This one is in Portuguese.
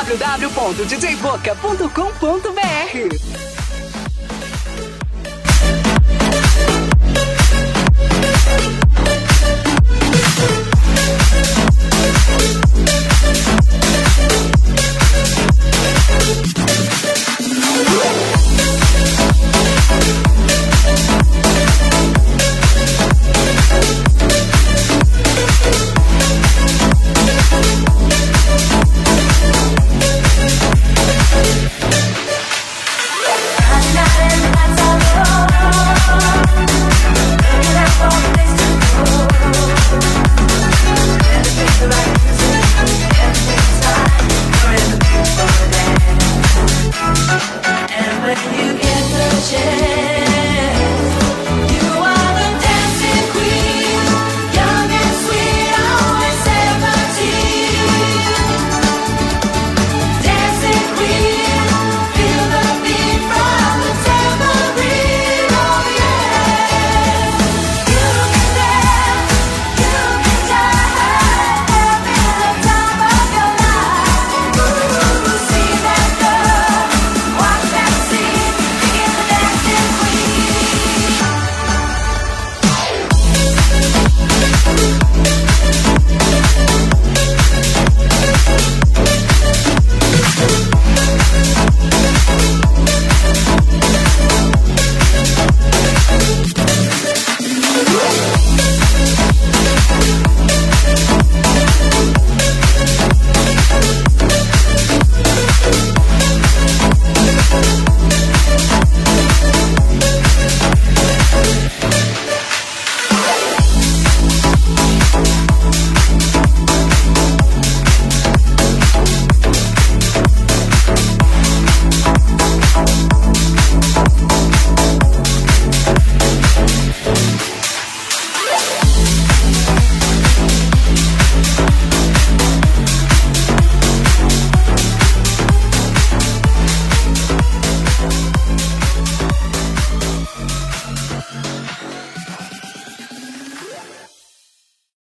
www.djboca.com.br